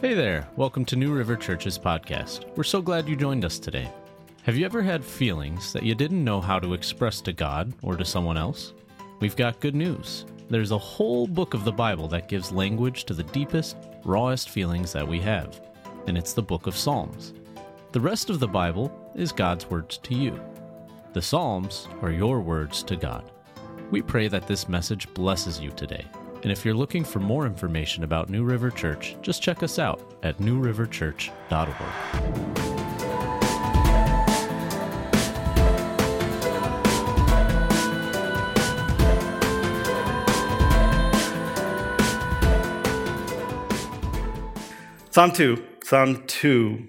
Hey there, welcome to New River Church's podcast. We're so glad you joined us today. Have you ever had feelings that you didn't know how to express to God or to someone else? We've got good news. There's a whole book of the Bible that gives language to the deepest, rawest feelings that we have, and it's the book of Psalms. The rest of the Bible is God's words to you. The Psalms are your words to God. We pray that this message blesses you today. And if you're looking for more information about New River Church, just check us out at newriverchurch.org. Psalm 2. Psalm 2.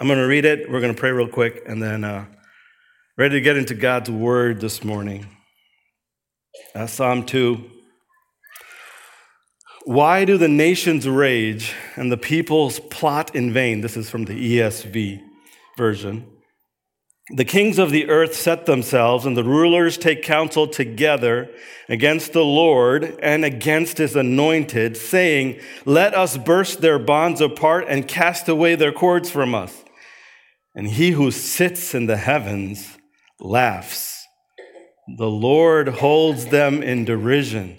I'm going to read it. We're going to pray real quick and then uh, ready to get into God's word this morning. Uh, Psalm 2. Why do the nations rage and the peoples plot in vain? This is from the ESV version. The kings of the earth set themselves, and the rulers take counsel together against the Lord and against his anointed, saying, Let us burst their bonds apart and cast away their cords from us. And he who sits in the heavens laughs. The Lord holds them in derision.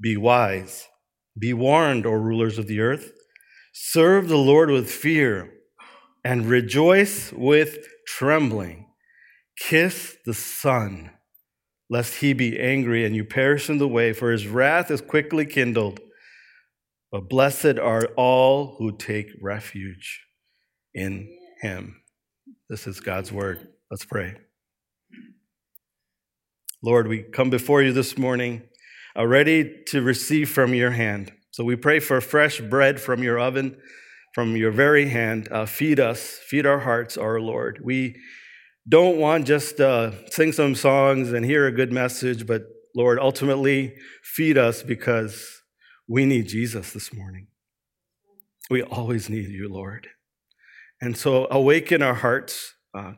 be wise. Be warned, O rulers of the earth. Serve the Lord with fear and rejoice with trembling. Kiss the Son, lest he be angry and you perish in the way, for his wrath is quickly kindled. But blessed are all who take refuge in him. This is God's word. Let's pray. Lord, we come before you this morning, uh, ready to receive from your hand. So we pray for fresh bread from your oven from your very hand. Uh, feed us, feed our hearts, our Lord. We don't want just uh, sing some songs and hear a good message, but Lord, ultimately feed us because we need Jesus this morning. We always need you, Lord. And so awaken our hearts, uh,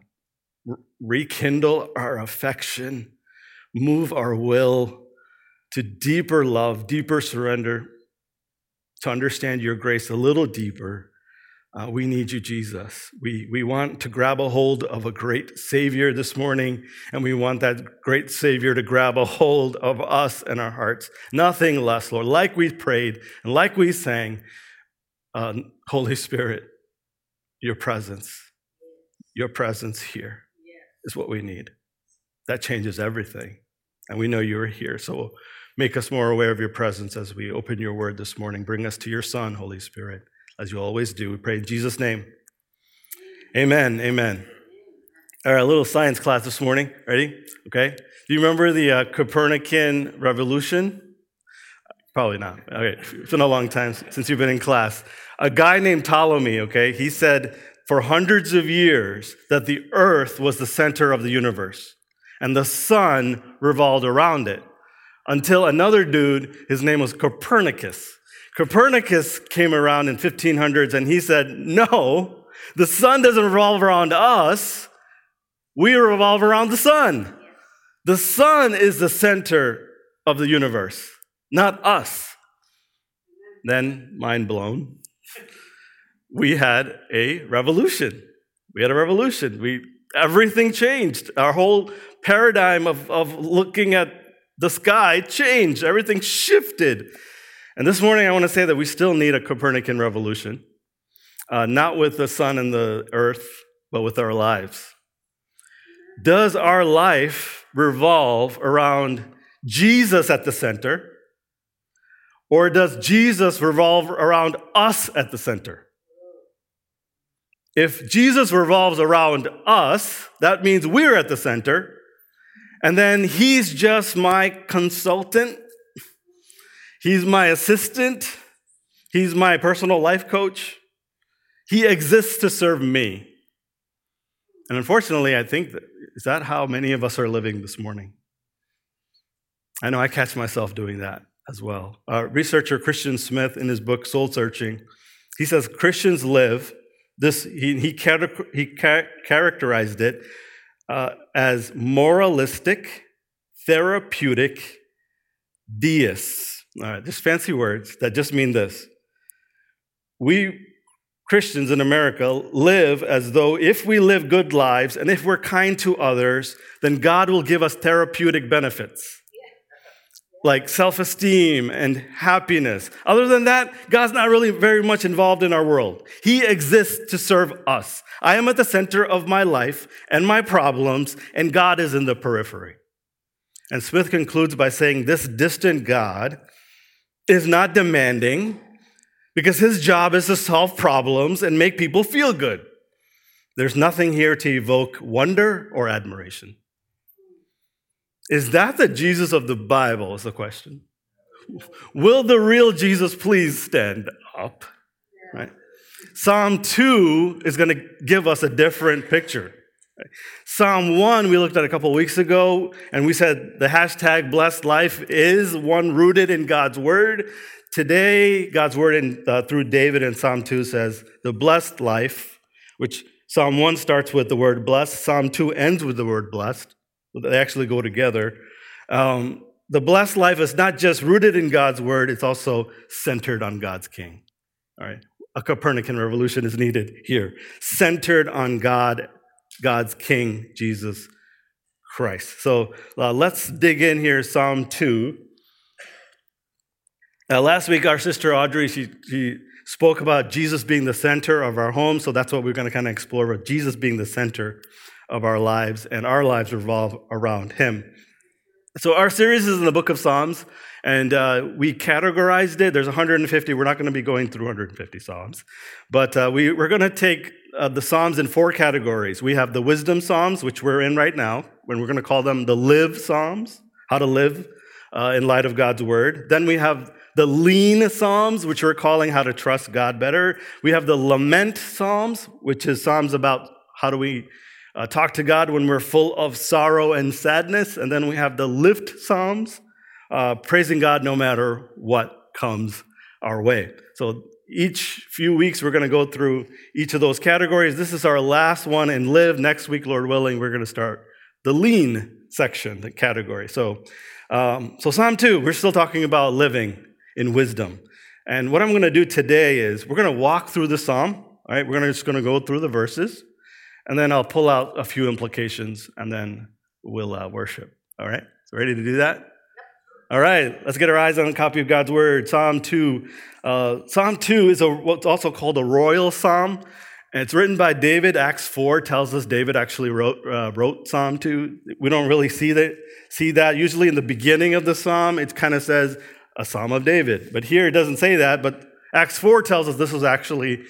rekindle our affection, move our will to deeper love, deeper surrender, to understand your grace a little deeper, uh, we need you, Jesus. We, we want to grab a hold of a great Savior this morning, and we want that great Savior to grab a hold of us and our hearts. Nothing less, Lord. Like we prayed and like we sang, uh, Holy Spirit, your presence, your presence here is what we need. That changes everything. And we know you are here. So Make us more aware of your presence as we open your word this morning. Bring us to your Son, Holy Spirit, as you always do. We pray in Jesus' name. Amen. Amen. All right, a little science class this morning. Ready? Okay. Do you remember the uh, Copernican revolution? Probably not. Okay. It's been a long time since you've been in class. A guy named Ptolemy, okay, he said for hundreds of years that the earth was the center of the universe and the sun revolved around it until another dude, his name was Copernicus. Copernicus came around in 1500s and he said, no, the sun doesn't revolve around us. We revolve around the sun. The sun is the center of the universe, not us. Then, mind blown, we had a revolution. We had a revolution. We, everything changed. Our whole paradigm of, of looking at the sky changed, everything shifted. And this morning, I want to say that we still need a Copernican revolution, uh, not with the sun and the earth, but with our lives. Does our life revolve around Jesus at the center, or does Jesus revolve around us at the center? If Jesus revolves around us, that means we're at the center. And then he's just my consultant. He's my assistant. He's my personal life coach. He exists to serve me. And unfortunately, I think that is that how many of us are living this morning? I know I catch myself doing that as well. Uh, researcher Christian Smith, in his book Soul Searching, he says Christians live this. He he, he characterized it uh, as moralistic, therapeutic deists. All right, just fancy words that just mean this. We Christians in America live as though if we live good lives and if we're kind to others, then God will give us therapeutic benefits like self esteem and happiness. Other than that, God's not really very much involved in our world. He exists to serve us. I am at the center of my life and my problems, and God is in the periphery. And Smith concludes by saying this distant God is not demanding, because his job is to solve problems and make people feel good. There's nothing here to evoke wonder or admiration. Is that the Jesus of the Bible? Is the question. Will the real Jesus please stand up? Right? Psalm 2 is going to give us a different picture. Psalm 1, we looked at a couple weeks ago, and we said the hashtag blessed life is one rooted in God's word. Today, God's word in, uh, through David in Psalm 2 says, the blessed life, which Psalm 1 starts with the word blessed, Psalm 2 ends with the word blessed. They actually go together. Um, the blessed life is not just rooted in God's word, it's also centered on God's king. All right. A Copernican revolution is needed here. Centered on God, God's king, Jesus Christ. So uh, let's dig in here, Psalm 2. Uh, last week, our sister Audrey, she, she spoke about Jesus being the center of our home. So that's what we're going to kind of explore with Jesus being the center of our lives, and our lives revolve around Him. So our series is in the book of Psalms, and uh, we categorized it. There's 150. We're not going to be going through 150 Psalms, but uh, we, we're going to take uh, the Psalms in four categories. We have the wisdom Psalms, which we're in right now, when we're going to call them the live Psalms, how to live uh, in light of God's word. Then we have the lean Psalms, which we're calling how to trust God better. We have the lament Psalms, which is Psalms about how do we uh, talk to God when we're full of sorrow and sadness. And then we have the lift Psalms, uh, praising God no matter what comes our way. So each few weeks, we're going to go through each of those categories. This is our last one and live. Next week, Lord willing, we're going to start the lean section, the category. So, um, so Psalm 2, we're still talking about living in wisdom. And what I'm going to do today is we're going to walk through the psalm. All right, we're just going to go through the verses, and then I'll pull out a few implications, and then we'll uh, worship. All right, so ready to do that? All right, let's get our eyes on a copy of God's Word. Psalm 2. Uh, psalm 2 is a, what's also called a royal psalm. And it's written by David. Acts 4 tells us David actually wrote, uh, wrote Psalm 2. We don't really see that, see that. Usually in the beginning of the psalm, it kind of says, a psalm of David. But here it doesn't say that, but Acts 4 tells us this was actually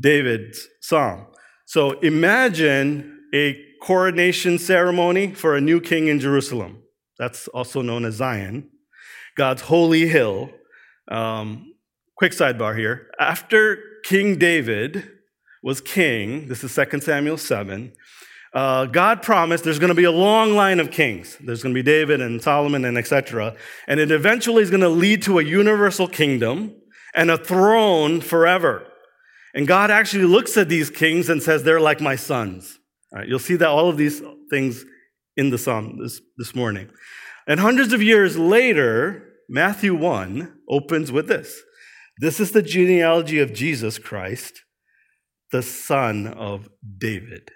David's psalm. So imagine a coronation ceremony for a new king in Jerusalem. That's also known as Zion, God's holy hill. Um, quick sidebar here. After King David was king, this is 2 Samuel 7, uh, God promised there's going to be a long line of kings. There's going to be David and Solomon and etc. And it eventually is going to lead to a universal kingdom and a throne forever. And God actually looks at these kings and says, they're like my sons. Right, you'll see that all of these things in the psalm this, this morning. And hundreds of years later, Matthew 1 opens with this. This is the genealogy of Jesus Christ, the son of David.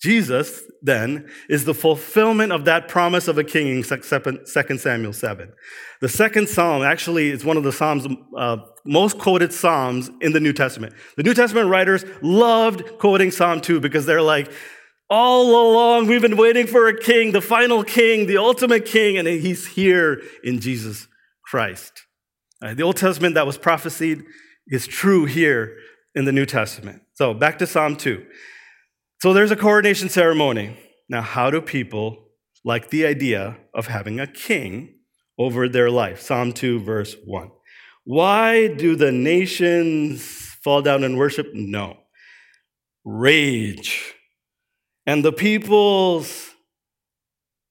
Jesus, then, is the fulfillment of that promise of a king in 2 Samuel 7. The second psalm actually is one of the psalms, uh, most quoted psalms in the New Testament. The New Testament writers loved quoting Psalm 2 because they're like, all along we've been waiting for a king, the final king, the ultimate king, and he's here in Jesus Christ. Uh, the Old Testament that was prophesied is true here in the New Testament. So back to Psalm 2. So there's a coronation ceremony. Now, how do people like the idea of having a king over their life? Psalm 2, verse 1. Why do the nations fall down and worship? No. Rage. And the peoples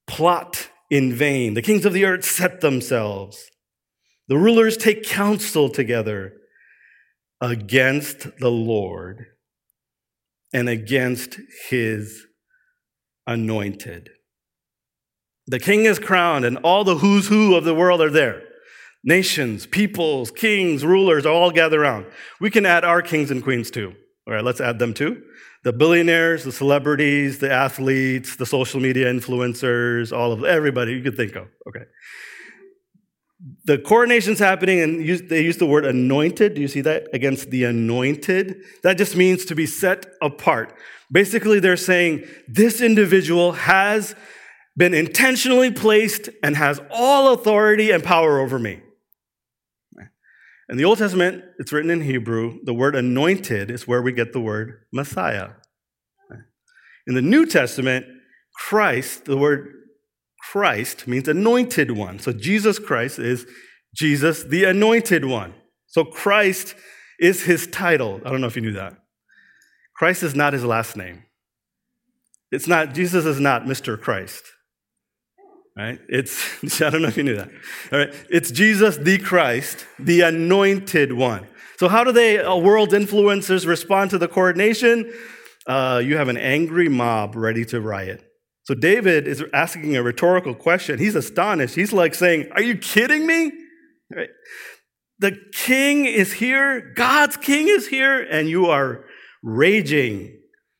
plot in vain. The kings of the earth set themselves. The rulers take counsel together against the Lord and against his anointed. The king is crowned, and all the who's who of the world are there. Nations, peoples, kings, rulers all gather around. We can add our kings and queens too. All right, let's add them too. The billionaires, the celebrities, the athletes, the social media influencers, all of everybody you could think of. Okay. The coronation's happening, and they use the word anointed. Do you see that? Against the anointed. That just means to be set apart. Basically, they're saying this individual has been intentionally placed and has all authority and power over me. In the Old Testament, it's written in Hebrew. The word anointed is where we get the word Messiah. In the New Testament, Christ, the word Christ means anointed one. So Jesus Christ is Jesus, the anointed one. So Christ is his title. I don't know if you knew that. Christ is not his last name. It's not, Jesus is not Mr. Christ. Right? It's, I don't know if you knew that. All right. It's Jesus the Christ, the anointed one. So, how do they, uh, world influencers, respond to the coronation? Uh, you have an angry mob ready to riot. So, David is asking a rhetorical question. He's astonished. He's like saying, Are you kidding me? Right? The king is here, God's king is here, and you are raging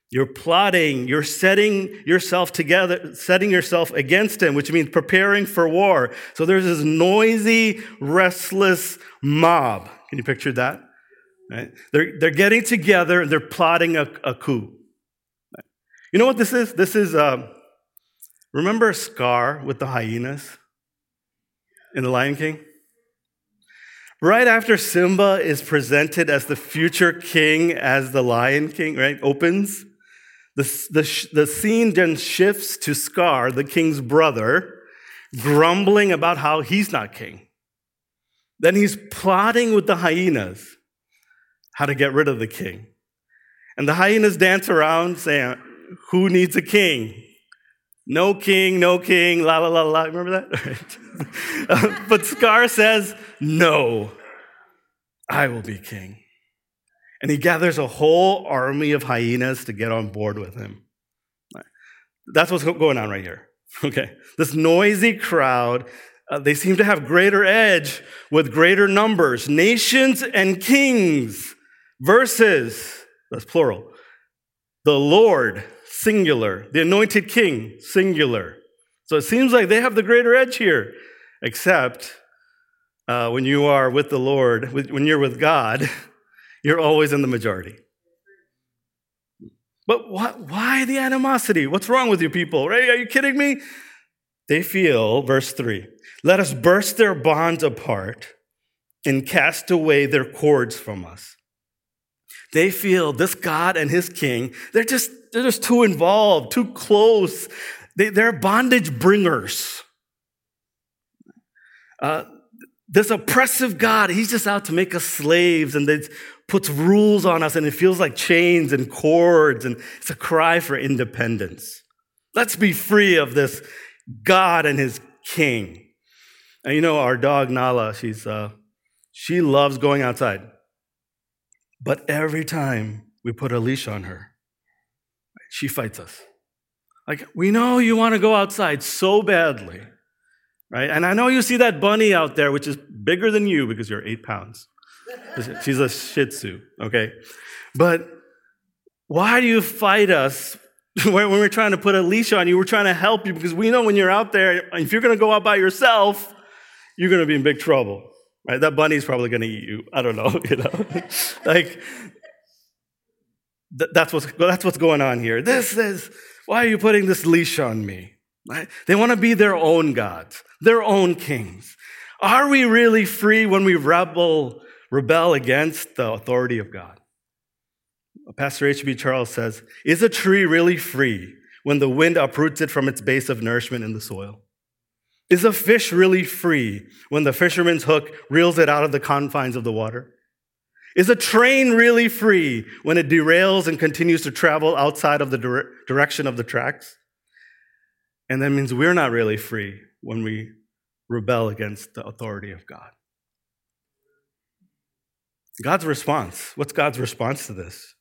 you're plotting, you're setting yourself together, setting yourself against him, which means preparing for war. So there's this noisy, restless mob. Can you picture that? Right? They're, they're getting together and they're plotting a, a coup. You know what this is? This is, uh, remember Scar with the hyenas in The Lion King? Right after Simba is presented as the future king, as the Lion King, right, opens, the, the, the scene then shifts to Scar, the king's brother, grumbling about how he's not king. Then he's plotting with the hyenas how to get rid of the king. And the hyenas dance around saying, Who needs a king? No king, no king, la la la la. Remember that? but Scar says, No, I will be king. And he gathers a whole army of hyenas to get on board with him. That's what's going on right here. Okay. This noisy crowd, uh, they seem to have greater edge with greater numbers. Nations and kings versus, that's plural, the Lord, singular, the anointed king, singular. So it seems like they have the greater edge here, except uh, when you are with the Lord, when you're with God, you're always in the majority. But what, why the animosity? What's wrong with you people? Right? Are you kidding me? They feel, verse 3, let us burst their bonds apart and cast away their cords from us. They feel this God and his king, they're just, they're just too involved, too close. They, they're bondage bringers. Uh, this oppressive God, he's just out to make us slaves and they puts rules on us and it feels like chains and cords and it's a cry for independence. Let's be free of this God and his king. And you know, our dog Nala, she's, uh, she loves going outside. But every time we put a leash on her, she fights us. Like, we know you want to go outside so badly, right? And I know you see that bunny out there, which is bigger than you because you're eight pounds. She's a Shih Tzu, okay? But why do you fight us when we're trying to put a leash on you? We're trying to help you because we know when you're out there, if you're going to go out by yourself, you're going to be in big trouble, right? That bunny's probably going to eat you. I don't know, you know? like, th- that's, what's, that's what's going on here. This is, why are you putting this leash on me? Right? They want to be their own gods, their own kings. Are we really free when we rebel rebel against the authority of God. Pastor H.B. Charles says, Is a tree really free when the wind uproots it from its base of nourishment in the soil? Is a fish really free when the fisherman's hook reels it out of the confines of the water? Is a train really free when it derails and continues to travel outside of the dire- direction of the tracks? And that means we're not really free when we rebel against the authority of God. God's response. What's God's response to this?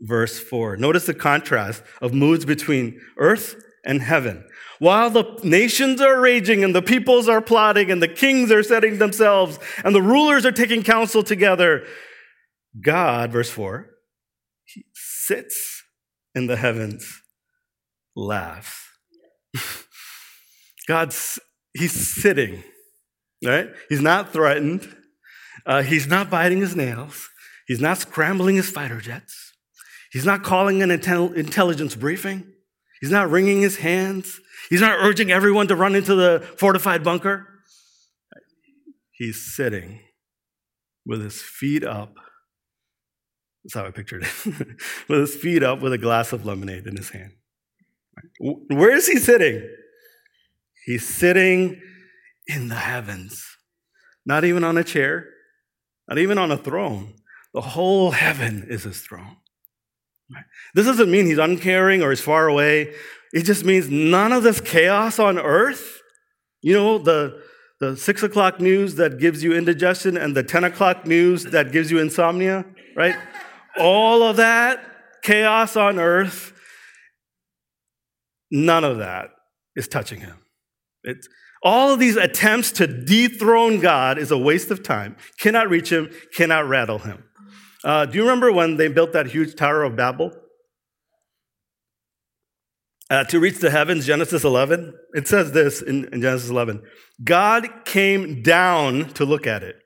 Verse 4. Notice the contrast of moods between earth and heaven. While the nations are raging and the peoples are plotting and the kings are setting themselves and the rulers are taking counsel together, God, verse 4, he sits in the heavens, laughs. God's, he's sitting, right? He's not threatened. Uh, he's not biting his nails. He's not scrambling his fighter jets. He's not calling an intel- intelligence briefing. He's not wringing his hands. He's not urging everyone to run into the fortified bunker. He's sitting with his feet up. That's how I pictured it. with his feet up with a glass of lemonade in his hand. Where is he sitting? He's sitting in the heavens. Not even on a chair, not even on a throne. The whole heaven is his throne. This doesn't mean he's uncaring or he's far away. It just means none of this chaos on earth. You know, the, the six o'clock news that gives you indigestion and the 10 o'clock news that gives you insomnia, right? All of that chaos on earth, none of that is touching him. It's, all of these attempts to dethrone God is a waste of time. Cannot reach him, cannot rattle him. Uh, do you remember when they built that huge Tower of Babel? Uh, to reach the heavens, Genesis 11, it says this in, in Genesis 11 God came down to look at it.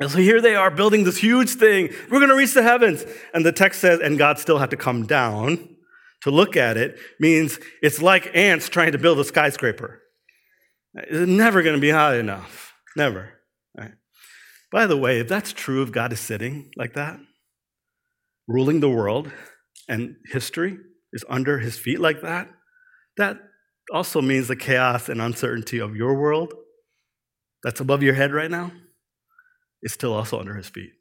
And so here they are building this huge thing. We're going to reach the heavens. And the text says, and God still had to come down to look at it, means it's like ants trying to build a skyscraper. It's never going to be high enough. Never. By the way, if that's true, if God is sitting like that, ruling the world, and history is under his feet like that, that also means the chaos and uncertainty of your world that's above your head right now is still also under his feet.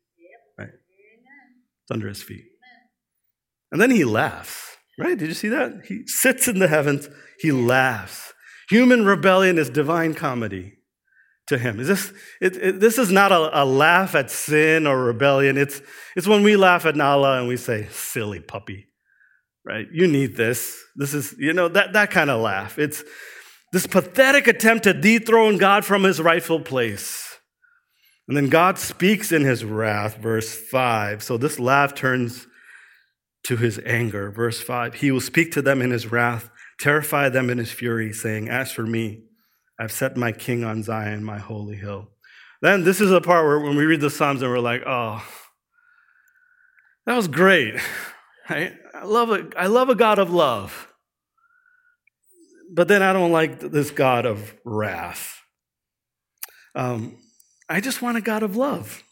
Right? It's under his feet. And then he laughs, right? Did you see that? He sits in the heavens, he laughs. Human rebellion is divine comedy to him. Is this, it, it, this is not a, a, laugh at sin or rebellion. It's, it's when we laugh at Nala and we say, silly puppy, right? You need this. This is, you know, that, that kind of laugh. It's this pathetic attempt to dethrone God from his rightful place. And then God speaks in his wrath, verse 5. So this laugh turns to his anger. Verse 5 He will speak to them in his wrath, terrify them in his fury, saying, As for me, I've set my king on Zion, my holy hill. Then this is the part where when we read the Psalms and we're like, oh, that was great. I, love a, I love a God of love. But then I don't like this God of wrath. Um, I just want a God of love.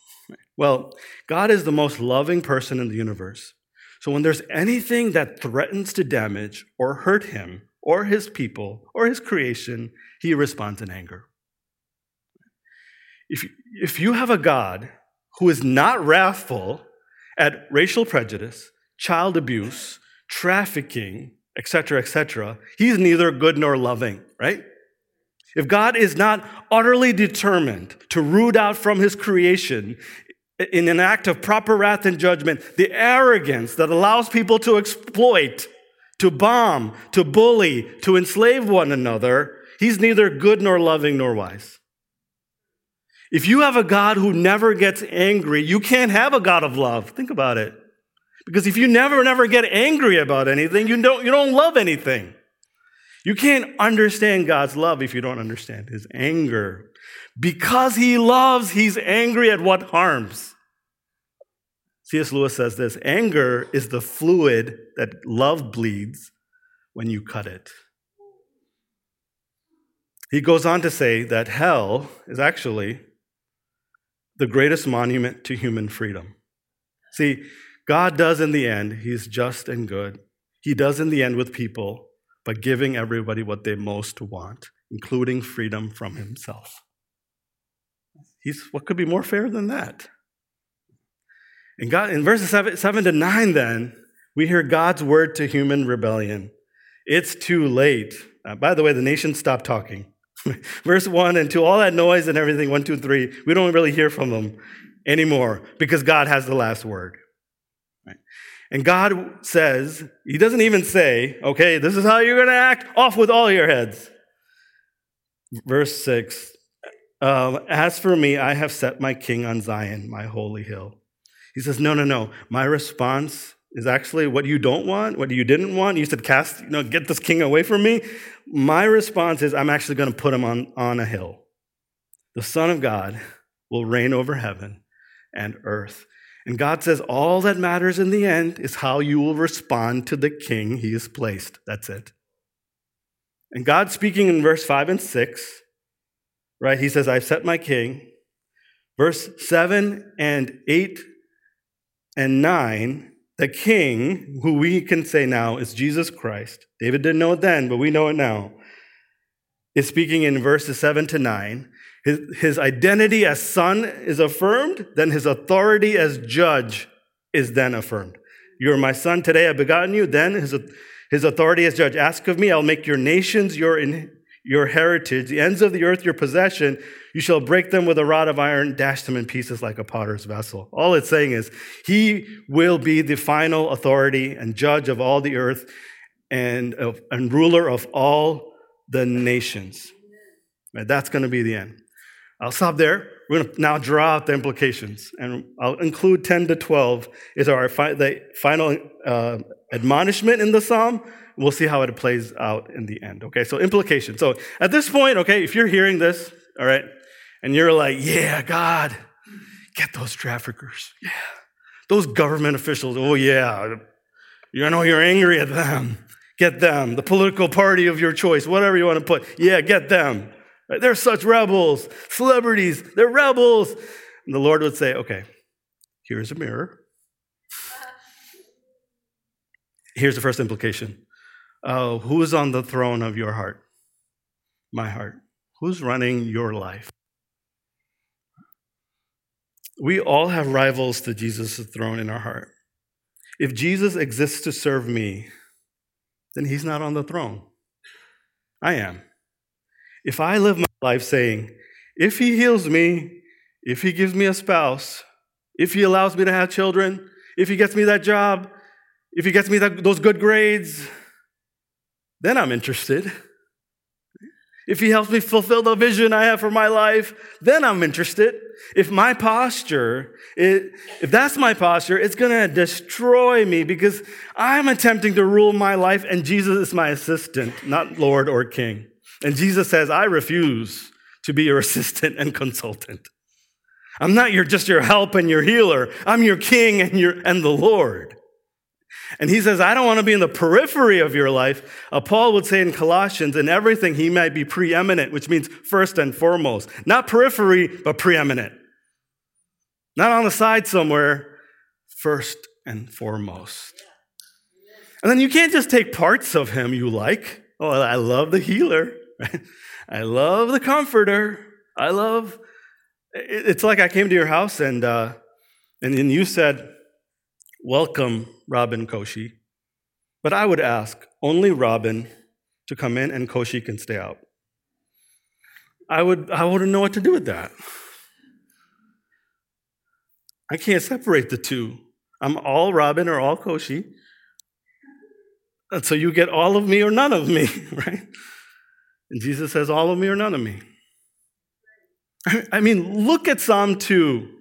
Well, God is the most loving person in the universe. So when there's anything that threatens to damage or hurt him or his people or his creation, he responds in anger. If, if you have a God who is not wrathful at racial prejudice, child abuse, trafficking, etc., etc., he's neither good nor loving, right? If God is not utterly determined to root out from his creation in an act of proper wrath and judgment the arrogance that allows people to exploit, to bomb, to bully, to enslave one another, he's neither good nor loving nor wise. If you have a God who never gets angry, you can't have a God of love. Think about it. Because if you never, never get angry about anything, you don't, you don't love anything. You can't understand God's love if you don't understand his anger. Because he loves, he's angry at what harms. C.S. Lewis says this anger is the fluid that love bleeds when you cut it. He goes on to say that hell is actually the greatest monument to human freedom. See, God does in the end, He's just and good. He does in the end with people by giving everybody what they most want including freedom from himself. He's, what could be more fair than that? And God, in verses seven, 7 to 9, then, we hear God's word to human rebellion. It's too late. Uh, by the way, the nation stopped talking. Verse 1 and to all that noise and everything, 1, 2, 3, we don't really hear from them anymore because God has the last word. Right? And God says, He doesn't even say, okay, this is how you're going to act, off with all your heads. Verse 6 um, As for me, I have set my king on Zion, my holy hill. He says, no, no, no. My response is actually what you don't want, what you didn't want. You said, cast, you know, get this king away from me. My response is, I'm actually going to put him on, on a hill. The Son of God will reign over heaven and earth. And God says, all that matters in the end is how you will respond to the king he has placed. That's it. And God speaking in verse 5 and 6, right? He says, I've set my king. Verse 7 and 8 and 9 the king, who we can say now is Jesus Christ, David didn't know it then, but we know it now, is speaking in verses 7 to 9. His, his identity as son is affirmed, then his authority as judge is then affirmed. You are my son, today I've begotten you, then his, his authority as judge. Ask of me, I'll make your nations your, in, your heritage, the ends of the earth your possession. You shall break them with a rod of iron, dash them in pieces like a potter's vessel. All it's saying is, He will be the final authority and judge of all the earth and, and ruler of all the nations. Right, that's going to be the end. I'll stop there. We're going to now draw out the implications, and I'll include 10 to 12 is our fi- the final uh, admonishment in the psalm. We'll see how it plays out in the end. Okay, so implications. So at this point, okay, if you're hearing this, all right, and you're like, yeah, God, get those traffickers. Yeah. Those government officials, oh, yeah. You know you're angry at them. Get them. The political party of your choice, whatever you want to put. Yeah, get them. They're such rebels, celebrities, they're rebels. And the Lord would say, okay, here's a mirror. Here's the first implication uh, Who is on the throne of your heart? My heart. Who's running your life? We all have rivals to Jesus' throne in our heart. If Jesus exists to serve me, then he's not on the throne. I am. If I live my life saying, if he heals me, if he gives me a spouse, if he allows me to have children, if he gets me that job, if he gets me that, those good grades, then I'm interested. If he helps me fulfill the vision I have for my life, then I'm interested. If my posture, it, if that's my posture, it's going to destroy me because I'm attempting to rule my life and Jesus is my assistant, not Lord or King. And Jesus says, I refuse to be your assistant and consultant. I'm not your, just your help and your healer. I'm your king and, your, and the Lord. And he says, I don't want to be in the periphery of your life. Uh, Paul would say in Colossians, in everything he might be preeminent, which means first and foremost. Not periphery, but preeminent. Not on the side somewhere, first and foremost. And then you can't just take parts of him you like. Oh, I love the healer. I love the comforter. I love. It's like I came to your house and uh, and then you said, "Welcome, Robin Koshi," but I would ask only Robin to come in and Koshi can stay out. I would I wouldn't know what to do with that. I can't separate the two. I'm all Robin or all Koshi. And so you get all of me or none of me, right? And Jesus says, All of me or none of me. I mean, look at Psalm 2.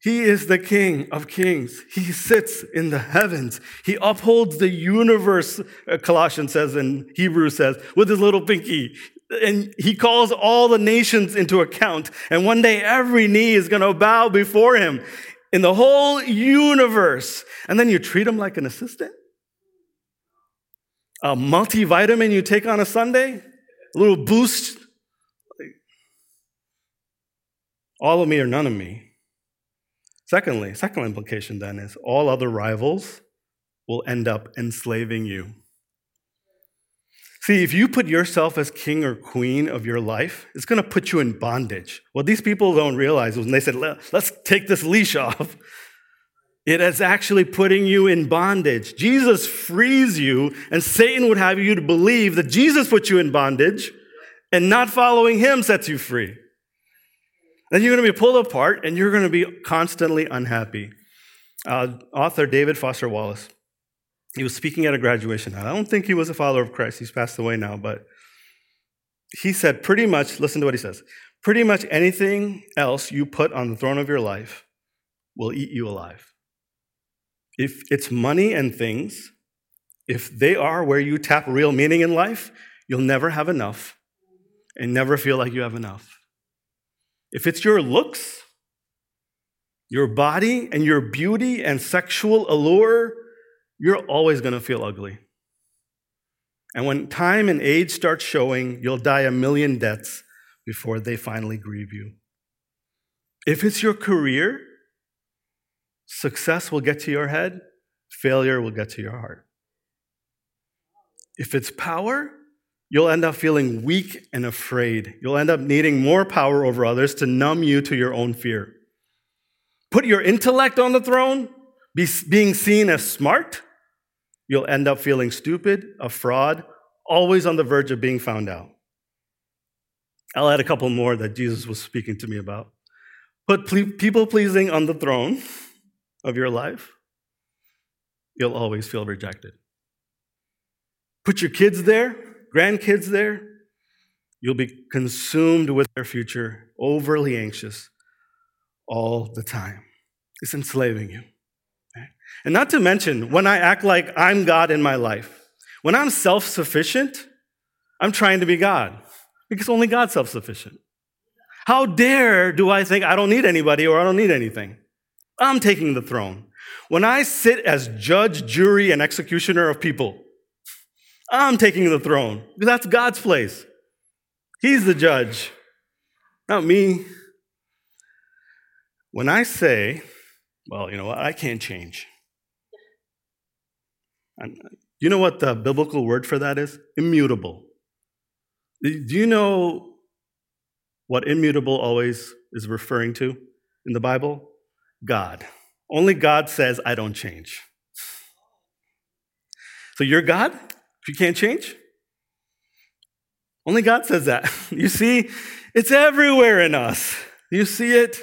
He is the King of kings. He sits in the heavens. He upholds the universe, uh, Colossians says and Hebrews says, with his little pinky. And he calls all the nations into account. And one day every knee is going to bow before him in the whole universe. And then you treat him like an assistant? A multivitamin you take on a Sunday? A little boost. All of me or none of me. Secondly, second implication then is all other rivals will end up enslaving you. See, if you put yourself as king or queen of your life, it's going to put you in bondage. What these people don't realize was when they said, let's take this leash off, it is actually putting you in bondage. Jesus frees you, and Satan would have you to believe that Jesus put you in bondage, and not following him sets you free. Then you're going to be pulled apart, and you're going to be constantly unhappy. Uh, author David Foster Wallace he was speaking at a graduation. I don't think he was a follower of Christ. He's passed away now, but he said pretty much, listen to what he says pretty much anything else you put on the throne of your life will eat you alive. If it's money and things, if they are where you tap real meaning in life, you'll never have enough and never feel like you have enough. If it's your looks, your body, and your beauty and sexual allure, you're always to feel ugly. And when time and age start showing, you'll die a million deaths before they finally grieve you. If it's your career, success will get to your head, failure will get to your heart. If it's power, you'll end up feeling weak and afraid. You'll end up needing more power over others to numb you to your own fear. Put your intellect on the throne, be, being seen as smart, you'll end up feeling stupid, a fraud, always on the verge of being found out. I'll add a couple more that Jesus was speaking to me about. Put people pleasing on the throne of your life, you'll always feel rejected. Put your kids there, grandkids there, you'll be consumed with their future, overly anxious all the time. It's enslaving you. And not to mention, when I act like I'm God in my life, when I'm self sufficient, I'm trying to be God because only God's self sufficient. How dare do I think I don't need anybody or I don't need anything? I'm taking the throne. When I sit as judge, jury, and executioner of people, I'm taking the throne that's God's place. He's the judge, not me. When I say, well, you know what, I can't change. And uh, you know what the biblical word for that is? Immutable. Do you know what immutable always is referring to in the Bible? God. Only God says, I don't change. So you're God? If you can't change? Only God says that. You see, it's everywhere in us. You see it?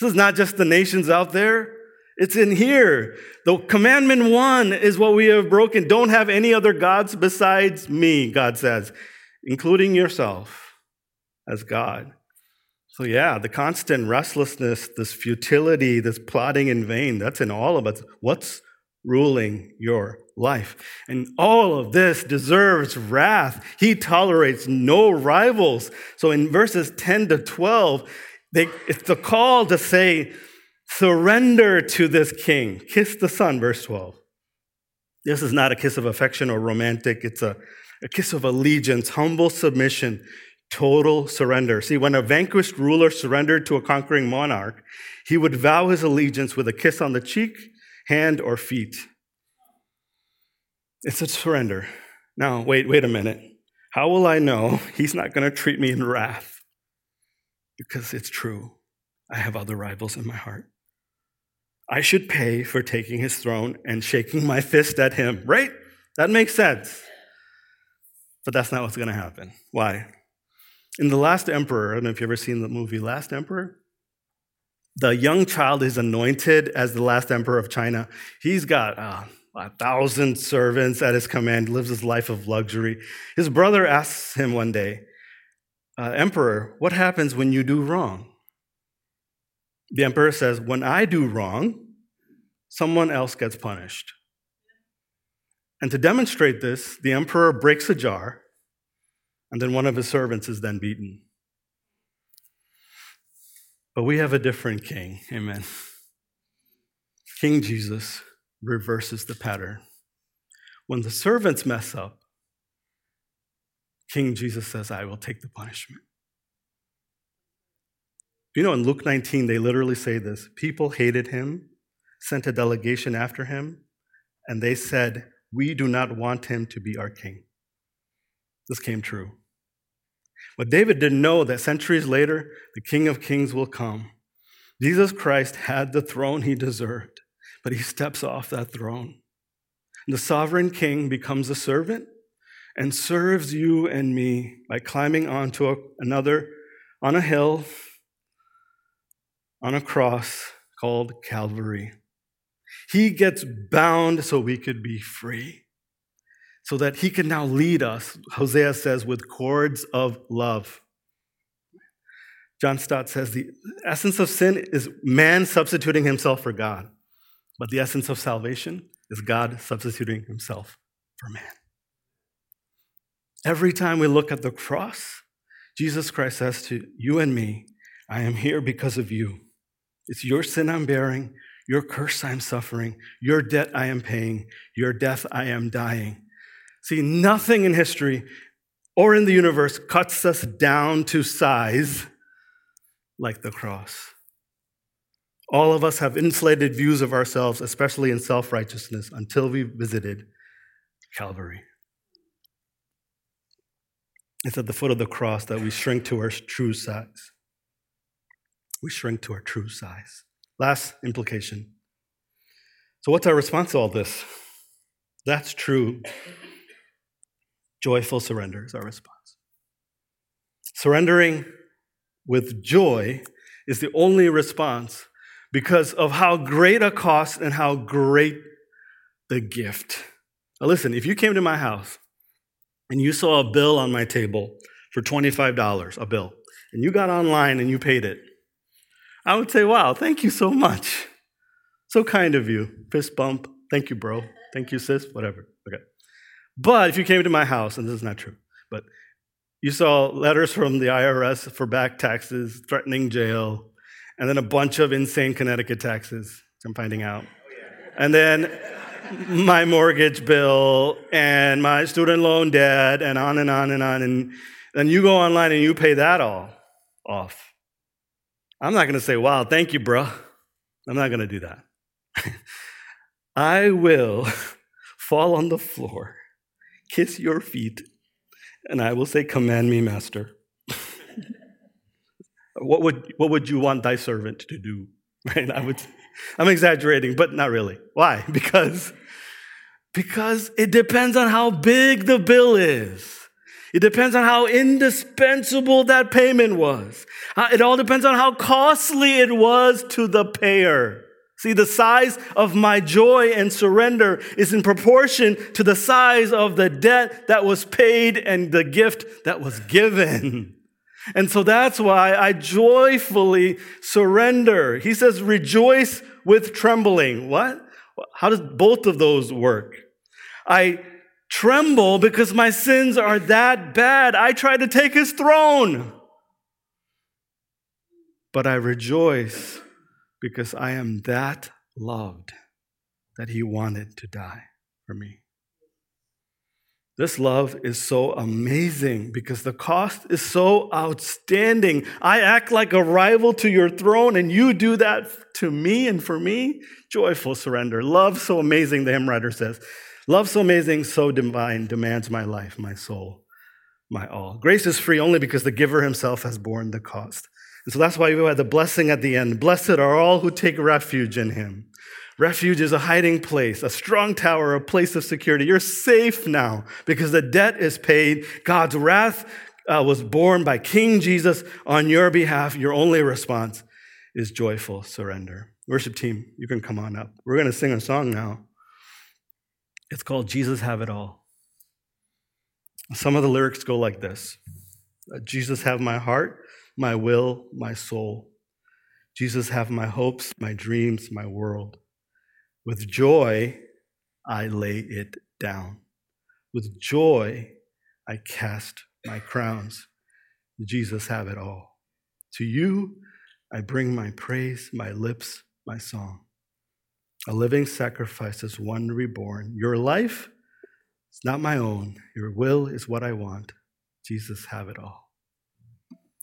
This is not just the nations out there. It's in here. The commandment one is what we have broken. Don't have any other gods besides me, God says, including yourself as God. So, yeah, the constant restlessness, this futility, this plotting in vain, that's in all of us. What's ruling your life? And all of this deserves wrath. He tolerates no rivals. So, in verses 10 to 12, they, it's the call to say, Surrender to this king. Kiss the son, verse 12. This is not a kiss of affection or romantic, it's a, a kiss of allegiance, humble submission, total surrender. See, when a vanquished ruler surrendered to a conquering monarch, he would vow his allegiance with a kiss on the cheek, hand, or feet. It's a surrender. Now, wait, wait a minute. How will I know he's not going to treat me in wrath? Because it's true. I have other rivals in my heart. I should pay for taking his throne and shaking my fist at him, right? That makes sense. But that's not what's going to happen. Why? In The Last Emperor, I don't know if you've ever seen the movie Last Emperor. The young child is anointed as the last emperor of China. He's got uh, a thousand servants at his command, lives his life of luxury. His brother asks him one day, uh, Emperor, what happens when you do wrong? The emperor says, When I do wrong, someone else gets punished. And to demonstrate this, the emperor breaks a jar, and then one of his servants is then beaten. But we have a different king. Amen. King Jesus reverses the pattern. When the servants mess up, King Jesus says, I will take the punishment. You know, in Luke 19, they literally say this people hated him, sent a delegation after him, and they said, We do not want him to be our king. this came true. But David didn't know that centuries later, the King of Kings will come. Jesus Christ had the throne he deserved, but he steps off that throne. The sovereign king becomes a servant and serves you and me by climbing onto a, another, on a hill, on a cross called Calvary. He gets bound so we could be free so that he can now lead us, Hosea says, with cords of love. John Stott says the essence of sin is man substituting himself for God, but the essence of salvation is God substituting himself for man. Every time we look at the cross, Jesus Christ says to you and me, I am here because of you. It's your sin I'm bearing, your curse I'm suffering, your debt I am paying, your death I am dying. See, nothing in history or in the universe cuts us down to size like the cross. All of us have inflated views of ourselves, especially in self righteousness, until we visited Calvary. It's at the foot of the cross that we shrink to our true size. We shrink to our true size. Last implication. So, what's our response to all this? That's true. Joyful surrender is our response. Surrendering with joy is the only response because of how great a cost and how great the gift. Now, listen, if you came to my house and you saw a bill on my table for $25, a bill, and you got online and you paid it, I would say, wow, thank you so much. So kind of you. Fist bump. Thank you, bro. Thank you, sis. Whatever. But if you came to my house, and this is not true, but you saw letters from the IRS for back taxes, threatening jail, and then a bunch of insane Connecticut taxes, I'm finding out. And then my mortgage bill and my student loan debt, and on and on and on. And then you go online and you pay that all off. I'm not going to say, wow, thank you, bro. I'm not going to do that. I will fall on the floor kiss your feet, and I will say, Command me, Master. what, would, what would you want thy servant to do? Right? I would, I'm exaggerating, but not really. Why? Because, because it depends on how big the bill is. It depends on how indispensable that payment was. Uh, it all depends on how costly it was to the payer. See, the size of my joy and surrender is in proportion to the size of the debt that was paid and the gift that was given. And so that's why I joyfully surrender. He says, rejoice with trembling. What? How does both of those work? I tremble because my sins are that bad. I try to take his throne. But I rejoice because I am that loved that he wanted to die for me. This love is so amazing because the cost is so outstanding. I act like a rival to your throne, and you do that to me and for me. Joyful surrender. Love so amazing, the hymn writer says. Love so amazing, so divine, demands my life, my soul, my all. Grace is free only because the giver himself has borne the cost. And so that's why we have the blessing at the end. Blessed are all who take refuge in him. Refuge is a hiding place, a strong tower, a place of security. You're safe now because the debt is paid. God's wrath uh, was borne by King Jesus on your behalf. Your only response is joyful surrender. Worship team, you can come on up. We're going to sing a song now. It's called Jesus Have It All. Some of the lyrics go like this Jesus, have my heart my will, my soul. Jesus, have my hopes, my dreams, my world. With joy, I lay it down. With joy, I cast my crowns. Jesus, have it all. To you, I bring my praise, my lips, my song. A living sacrifice as one reborn. Your life is not my own. Your will is what I want. Jesus, have it all.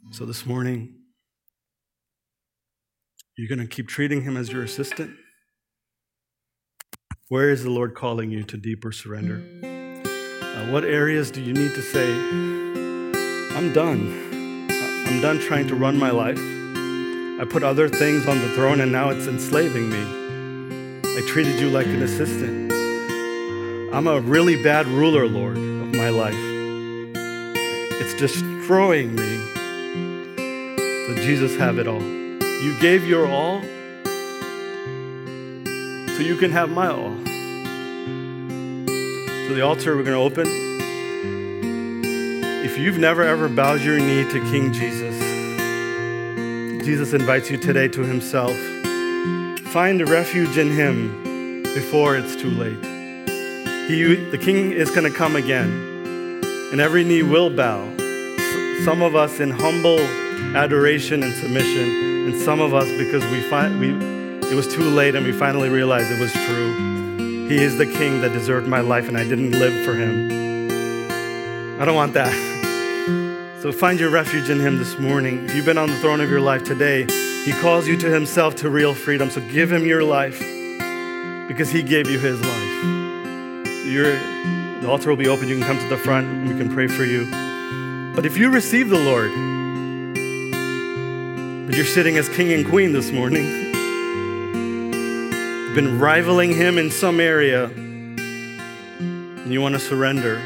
So this morning, you're going to keep treating him as your assistant? Where is the Lord calling you to deeper surrender? Uh, what areas do you need to say, I'm done? I'm done trying to run my life. I put other things on the throne and now it's enslaving me. I treated you like an assistant. I'm a really bad ruler, Lord, of my life. It's destroying me. So, Jesus, have it all. You gave your all, so you can have my all. So, the altar we're going to open. If you've never ever bowed your knee to King Jesus, Jesus invites you today to himself. Find refuge in him before it's too late. He, the king is going to come again, and every knee will bow. Some of us in humble adoration and submission, and some of us because we find we it was too late and we finally realized it was true. He is the king that deserved my life, and I didn't live for him. I don't want that. So find your refuge in him this morning. If you've been on the throne of your life today, he calls you to himself to real freedom. So give him your life because he gave you his life the altar will be open. You can come to the front and we can pray for you. But if you receive the Lord, you're sitting as king and queen this morning, you've been rivaling him in some area, and you want to surrender,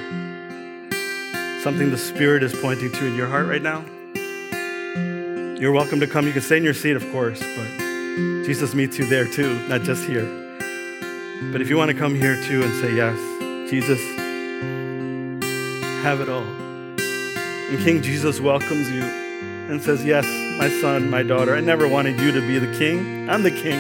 something the Spirit is pointing to in your heart right now, you're welcome to come. You can stay in your seat, of course, but Jesus meets you there too, not just here. But if you want to come here too and say yes, Jesus, have it all. And King Jesus welcomes you and says, Yes, my son, my daughter, I never wanted you to be the king. I'm the king.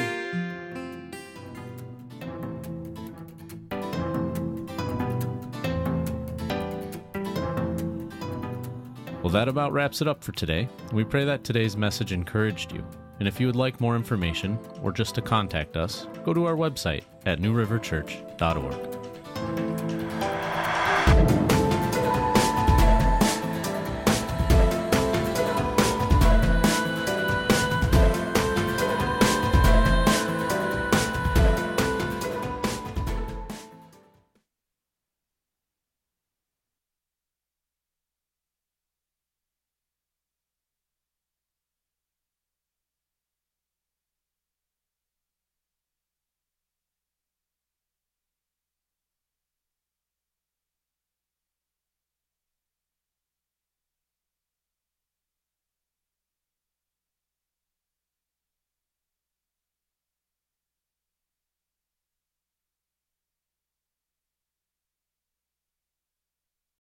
Well, that about wraps it up for today. We pray that today's message encouraged you. And if you would like more information or just to contact us, go to our website at newriverchurch.org.